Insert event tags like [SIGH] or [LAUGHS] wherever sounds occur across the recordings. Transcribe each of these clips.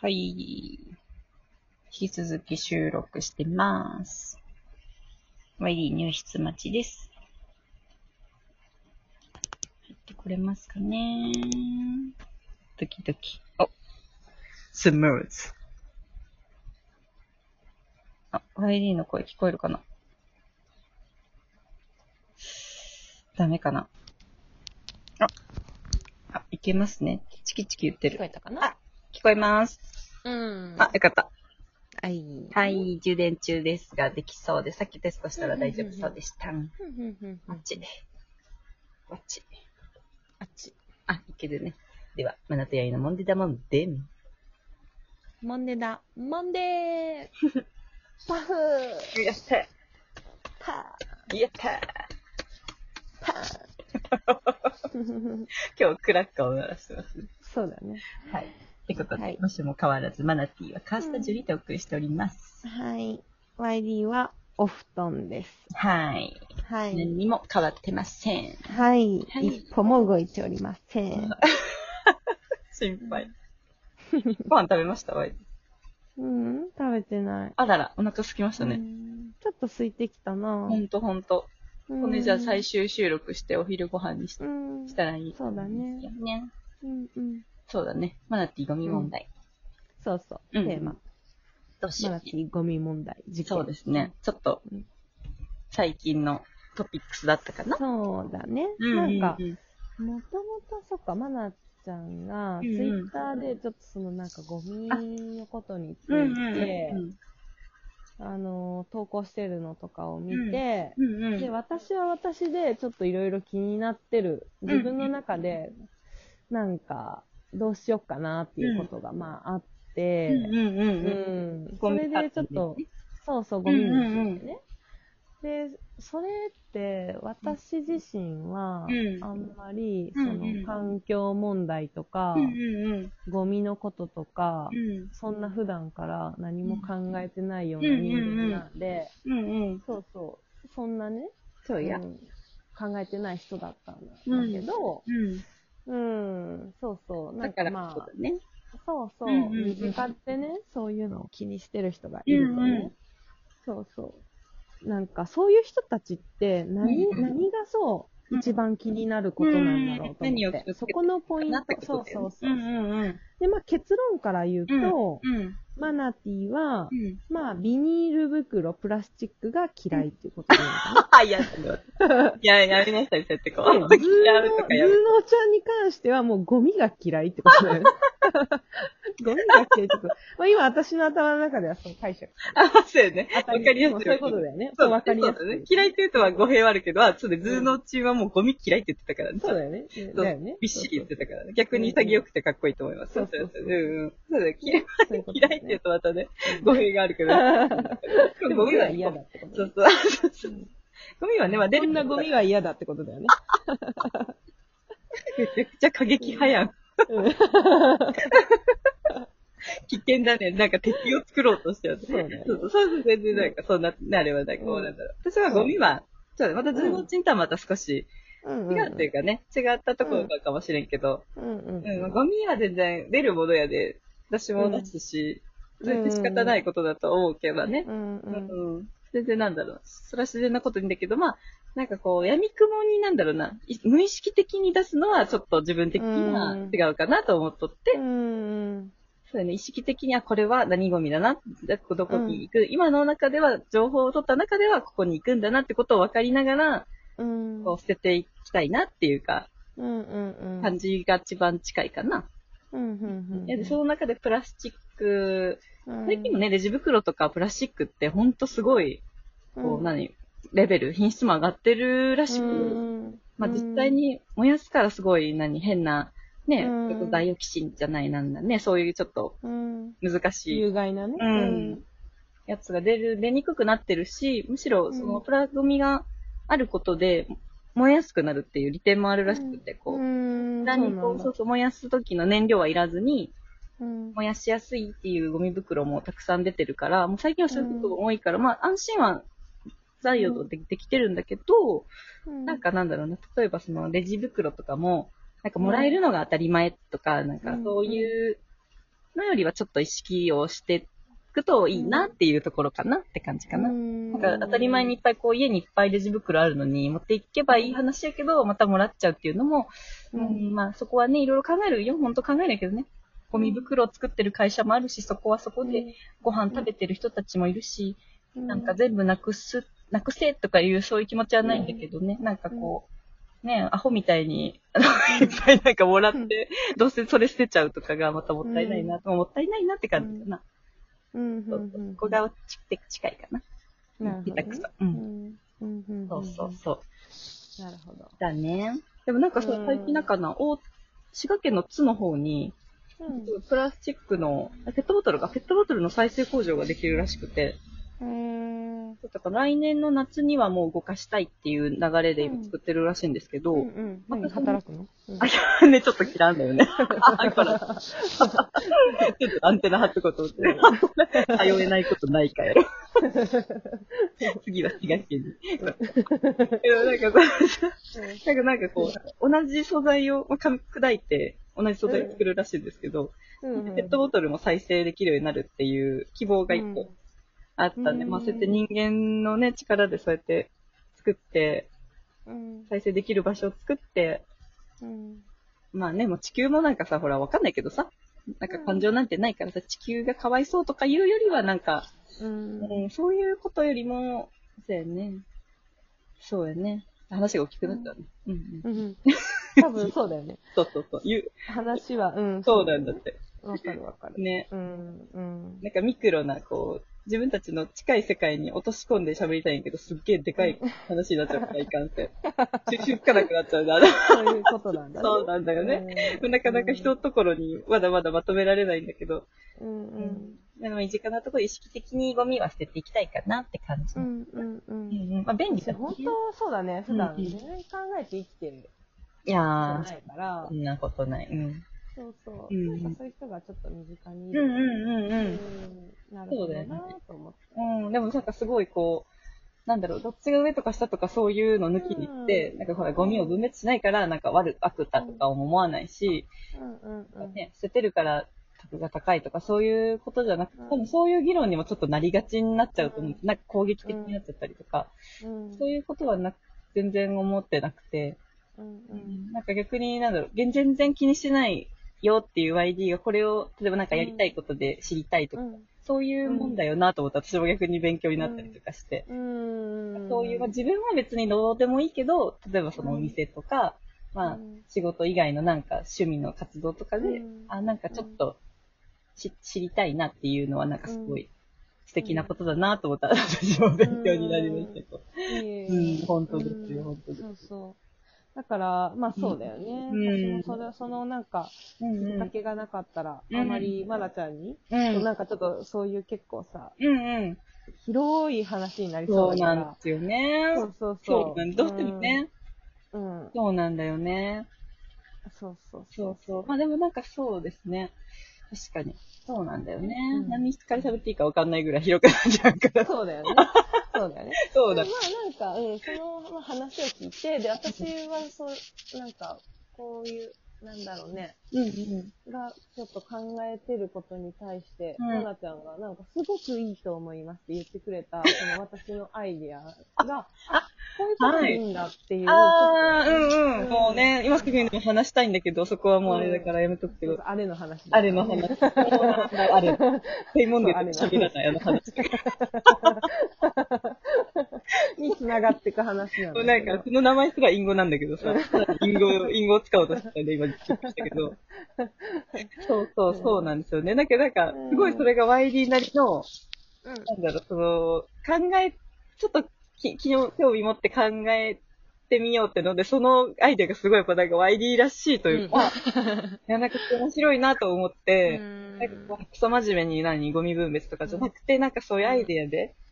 はい。引き続き収録してます。YD 入室待ちです。入ってこれますかねドキドキ。おスムーズ。あ、YD の声聞こえるかなダメかなあ、あ、いけますね。チキチキ言ってる聞こ。えたかな？あ聞こえます。うん。あ、よかった。はい。はい、充電中ですが、できそうで、さっきテストしたら大丈夫そうでした。あっち。あっち。あっち。あ、いけるね。では、マナとヤイのモンデダモンデン。モンデだ。モンデー [LAUGHS] パフーやったパやったーパー [LAUGHS] 今日クラッカーを鳴らしてますね。そうだね。はい。ということで、はいもしも変わらず、マナティーはカースタジオにてお送りしております。はい。YD はお布団です。はい。はい。何にも変わってません。はい。はい一歩も動いておりません。[LAUGHS] 心配。ご飯食べました？わいうん、食べてない。あらら、お腹空きましたうね。んちょっと空いてきたなほんとほんと。うんこれじゃあ最終収録してお昼ご飯にしうん。したらいい。そうだねね。うんうん。そうだね。マナティゴミ問題。そうそう。うんテーマ。マどうしよう。ナティゴミ問題。事件そうですね。。ちょっとうん、最近のトピックスだったかな。そうだね。うんなんかう、んもともと、そっか、マナちゃんが、ツイッターでちょっとそのなんかゴミのことにつうん。いてう、んあの、投稿してるのとかを見て、うんうん。で、私は私でちょっといろいろ気になってる、自分の中で、なんか、どうしよっかなっていうことが、まああって。それでちょっと、そうそう、ゴミについてね。で、それって、私自身はうん、あんまり、その、環境問題とかゴミのこととかう、ん。そんな普段から何も考えてないような人間なんで。そうそう、そんなね、そうや。うん。考えてない人だったんだうん。けど、うん。うん、そうそう、なだからんかまあそうだ、ね。そうそう、うんうんうん。身近でね、そういうのを気にしてる人がいるとね、うんうん。そうそう。なんかそういう人たちって何、うんうん。何がそう、一番気になることなんだろうと思って、そこのポイント、そうそうそう。ねうんうんうん。で、まあ結論から言うと、うん。マナティはう、ん。まあビニール袋、プラスチックが嫌いっていうことなのかな。あ、[LAUGHS] いや、いや、やめなさい、そうやってこう。でズーノ、ズーやるとかやめノちゃんに関してはもうゴミが嫌いってことだよね。[LAUGHS] ゴミが嫌いってこと。[LAUGHS] まあ今私の頭の中ではそう解釈。あ、そうよね。わかりやすい。そういうことだよね。そそうう、わかりやすい。ね。嫌いって言うとは語弊はあるけど、あそうで、ズーノチはもうゴミ嫌いって言ってたからね。そうだよね。そうだよね。びっしり言ってたからね。逆に潔くてかっこいいと思います。そうそうそううんうん。そうだよ。嫌いって言うとまたね、語弊があるけど。[LAUGHS] ゴミは嫌だってことそねうそう [LAUGHS] そうそう。ゴミはね、まあ出るこんなゴミは嫌だってことだよね。めちゃくちゃ過激派やん。う [LAUGHS] ん危険だね。なんか敵を作ろうとしてる。そうね。そうそう、全然なんか、そんな、あれはなん。か、こうなんだ。ろう。私はゴミは、そうだ、またズーノチンとはまた少しうん違うっていうかね、違ったところかもしれんけど、うんうんうん、ゴミは全然出るものやで、私も出すし、それって仕方ないことだと思うけどね。うんうんうん。全然なんだろう。それは自然なこといいんだけど、まあ、なんかこう、闇雲になんだろうな、い無意識的に出すのはちょっと自分的にはうん。違うかなと思っとって、うんそうだね、意識的にはこれは何ゴミだな、どこに行く、今の中では、情報を取った中ではここに行くんだなってことを分かりながら、うん。こう捨てていきたいなっていうか、うんうんうん。感じが一番近いかな。うんうんうんその中でプラスチック、うん。最近もね、レジ袋とかプラスチックってほんとすごい、こう、うん何、レベル、品質も上がってるらしく、うん。まあ実際に燃やすからすごい、何、変な、ね、うん。それこそダイオキシンじゃないなんだね、そういうちょっとうん。難しい。有害なね。うん。やつが出る、出にくくなってるし、むしろそのプラゴミがあることで燃えやすくなるっていう利点もあるらしくて、こう、うん。何こう、そうそう、燃やす時の燃料はいらずに、うん。燃やしやすいっていうゴミ袋もたくさん出てるから、もう最近はそういうことが多いから、まあ安心は材料でできてるんだけど、うん。なんかなんだろうな、例えばそのレジ袋とかも、なんかもらえるのが当たり前とか、なんかそういう、のよりはちょっと意識をしていくといいなっていうところかなって感じかな。ななんか当たり前にいっぱいこう家にいっぱいレジ袋あるのに持っていけばいい話やけど、またもらっちゃうっていうのも、ううんん、まあそこはね、いろいろ考えるよ。ほんと考えないけどね。ゴミ袋を作ってる会社もあるし、そこはそこでご飯食べてる人たちもいるし、なんか全部なくす、なくせとかいうそういう気持ちはないんだけどね。なんかこう、ね、アホみたいに、あの、[LAUGHS] いっぱいなんかもらって、どうせそれ捨てちゃうとかがまたもったいないな、もったいないなって感じかな。うん。そうそうそこが近いかな。う。うん。ん。うん。うん。そうそうそう。なるほど。だね。でもなんかさう、ん最近なんかな、大、滋賀県の津の方に、うん。プラスチックの、あペットボトルが、ペットボトルの再生工場ができるらしくて、へーだから来年の夏にはもう動かしたいっていう流れで今作ってるらしいんですけど、うんうん。何働くの？うん。あ、いや、ね、ちょっと嫌うんだよね。ら、[LAUGHS] ちょっとアンテナ張っとこうと思って、通えないことないかやろ。[LAUGHS] 次は滋賀県に。でもなんかさ、なんかなんかこう、同じ素材を、まあ、砕いて、同じ素材を作るらしいんですけど、うんうん。ペットボトルも再生できるようになるっていう希望が一個あったんで、うんまあそうやって人間のね、力でそうやって作って、うん再生できる場所を作って、うんまあね、もう地球もなんかさ、ほらわかんないけどさ、なんか感情なんてないからさ、地球がかわいそうとかいうよりはなんか、うんうん、そういうことよりも、そうやね。そうやね。話が大きくなったね。うんうん。うん [LAUGHS] 多分そうだよね。そうそうそう。言う、話は、うん。そうなんだって。わかるわかる。ね。うん、うん。なんかミクロな、こう、自分たちの近い世界に落とし込んで喋りたいんやけど、すっげえでかい話になっちゃうからいかんって。収集つかなくなっちゃうな。そういうことなんだね。そうなんだよね。ねなかなか人のところにまだまだまとめられないんだけど、うん、うん。でも身近なところ意識的にゴミは捨てていきたいかなって感じ。う。ん、うん、ううんん。うんまあ便利だね本当そうだね。普段全然考えて生きてるいやー、そ、んなことない。うん。そうそう。うんなんかそういう人がちょっと身近にいる。うんうんうんうん。うんなるほどなと思って。うん、でもなんかすごいこう、なんだろう、どっちが上とか下とかそういうの抜きにして、うんなんかほら、ゴミを分別しないから、なんか悪、悪だとかも思わないし、うん、うん、うん。ね、捨ててるから格が高いとかそういうことじゃなくて、うん多分そういう議論にもちょっとなりがちになっちゃうと思う。なんか攻撃的になっちゃったりとか、うん、そういうことはなく、全然思ってなくて、うん、うん。なんか逆に、なんだろう、全然気にしてないよっていう YD がこれを、例えばなんかやりたいことで知りたいとか、うんそういうもんだよなと思ったら私も逆に勉強になったりとかして、うん。そういう、まあ、自分は別にどうでもいいけど、例えばそのお店とか、まあうん仕事以外のなんか趣味の活動とかで、うんあ、なんかちょっとし知りたいなっていうのはなんかすごい素敵なことだなと思ったら私も勉強になりましたけど。いえいえうん、本当ですよ、うん本当です。そうそう。だから、まあそうだよね。うん私もそれ、そのなんか、うんきっかけがなかったら、うんあまりまなちゃんに、うん。なんかちょっとそういう結構さ、うんうん。広い話になりそそううだから。なんですよね。そうそうそそうう。なんどうしてもね、うん。うん。そうなんだよね。そうそうそうそう。まあでもなんかそうですね。確かに。そうなんだよね。うん何から喋っていいかわかんないぐらい広くなっちゃうから。そうだよね。そうだよね。[LAUGHS] そうだま。あなんか、うん、そのまあ話を聞いて、で、私はそう、なんか、こういう、なんだろうね、うんうん。がちょっと考えてることに対して、うんまなちゃんがなんかすごくいいと思いますって言ってくれた、[LAUGHS] その私のアイディアが、あ、こういうことでいいんだっていう。ああ、うんうん。うんもうね、今すぐにも話したいんだけど、そこはもうあれだからやめとくけど。あれの話。あれの話。[LAUGHS] あれ。そういうもんで喋らない、あの話。に繋がっていく話なんだなん。か、その名前すら隠語なんだけどさ、[LAUGHS] 隠語、隠語を使おうとしたんで、今、聞きましたけど。そうそう、そうなんですよね。だけどなんか、すごいそれが YD なりの、うんなんだろう、その、考え、ちょっとき、き興味持って考えてみようってので、そのアイデアがすごいやっぱなんか YD らしいというか、いや、なんか面白いなと思って、なんかこう、クソ真面目に何、ゴミ分別とかじゃなくて、なんかそういうアイデアで、うん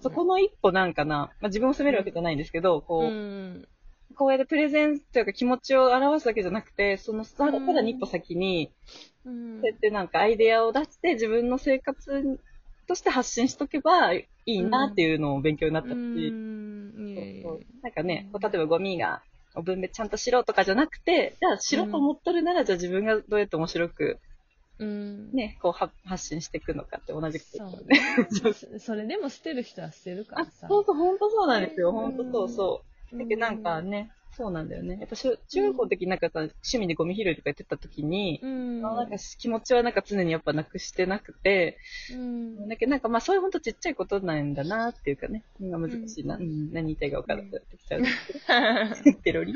そこの一歩なんかな、まあ、自分を責めるわけじゃないんですけど、こう、うんこうやってプレゼンというか気持ちを表すだけじゃなくて、そのさらに一歩先に、うん。そうやってなんかアイデアを出して自分の生活として発信しとけばいいなっていうのを勉強になったし、うん。そうそう。なんかね、例えばゴミが、分別ちゃんとしろとかじゃなくて、じゃあしろと思っとるなら、じゃあ自分がどうやって面白くうん。ね、こうは発信していくのかって同じことそうだよね。ね。そ [LAUGHS] それでも捨てる人は捨てるかあら、さ。そうそう、ほんとそうなんですよ。うんほんとそうそう。だけどなんかね、そうなんだよね。やっぱ中学校の時になんかさ、趣味でゴミ拾いとかやってた時に、うん。あなんか気持ちはなんか常にやっぱなくしてなくて、うん。だけどなんかまあそういうほんとちっちゃいことなんだなっていうかね、今難しいな。うん、何言いたいか分からなくなってきちゃう。[LAUGHS] ペロリ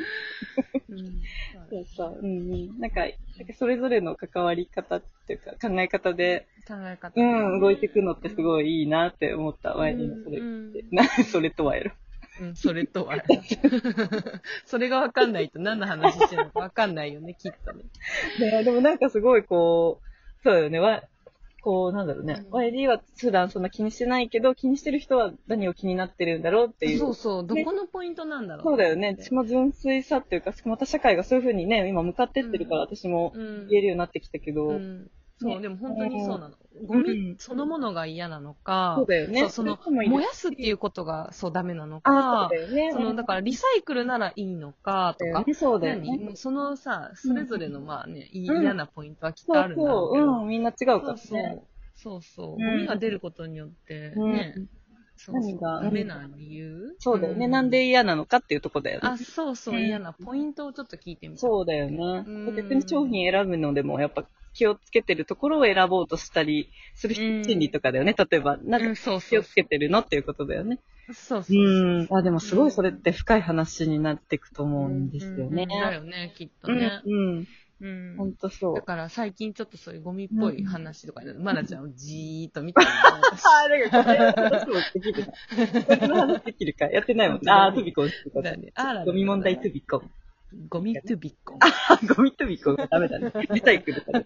うんそうそう。うんうん。なんか、なんかそれぞれの関わり方っていうか考え方で、考え方。うん、動いていくのってすごいいいなって思った。ワインのそれって。な、[LAUGHS] それとはやろ。うん、それとは。[LAUGHS] それがわかんないと何の話してるのかわかんないよね、きっとね。ねでもなんかすごいこう、そうよね。わこう、なんだろうね。うん YD は普段そんな気にしてないけど、気にしてる人は何を気になってるんだろうっていう。そうそう、どこのポイントなんだろう。そうだよね。その純粋さっていうか、また社会がそういう風にね、今向かってってるから、私もうん。言えるようになってきたけど、うん。そう、ねでも本当にそうなの。ゴうんミそのものが嫌なのか、そうだよね。そうその燃やすっていうことがそうダメなのあ、かそう、だよね。その、だからリサイクルならいいのかとか、そうだよね。何？そのさ、それぞれのまあね、嫌なポイントはきっそうとあるんだろそうう、けど。うん、みんな違うからそうそうね。。そうそう。うんゴミが出ることによって、うんね、そうそう何が？ダメな理由？そうだよね。なんで嫌なのかっていうとこだよね。あ、そうそう、うん嫌なポイントをちょっと聞いてみた。そうだよねうん。逆に商品選ぶのでも、やっぱ気をつけてるところを選ぼうとしたりするうん心理とかだよね。例えば、なんか気をつけてるのっていうことだよね。そうそう。うん。あ、でもすごいそれって深い話になっていくと思うんですよねうん。だよね、きっとうん。ね。うん。うんほんとそうだ。から最近ちょっとそういうゴミっぽい話とかで、まなちゃんをじーっと見てる [LAUGHS] あー、だからこれできる [LAUGHS] な。この話できるか。やってないもんね。あー、トビコンしてただねゴミ問題トビコン。ゴミトゥビッコン。あ、ゴミトビッコンがダメだね。リサイクルだね。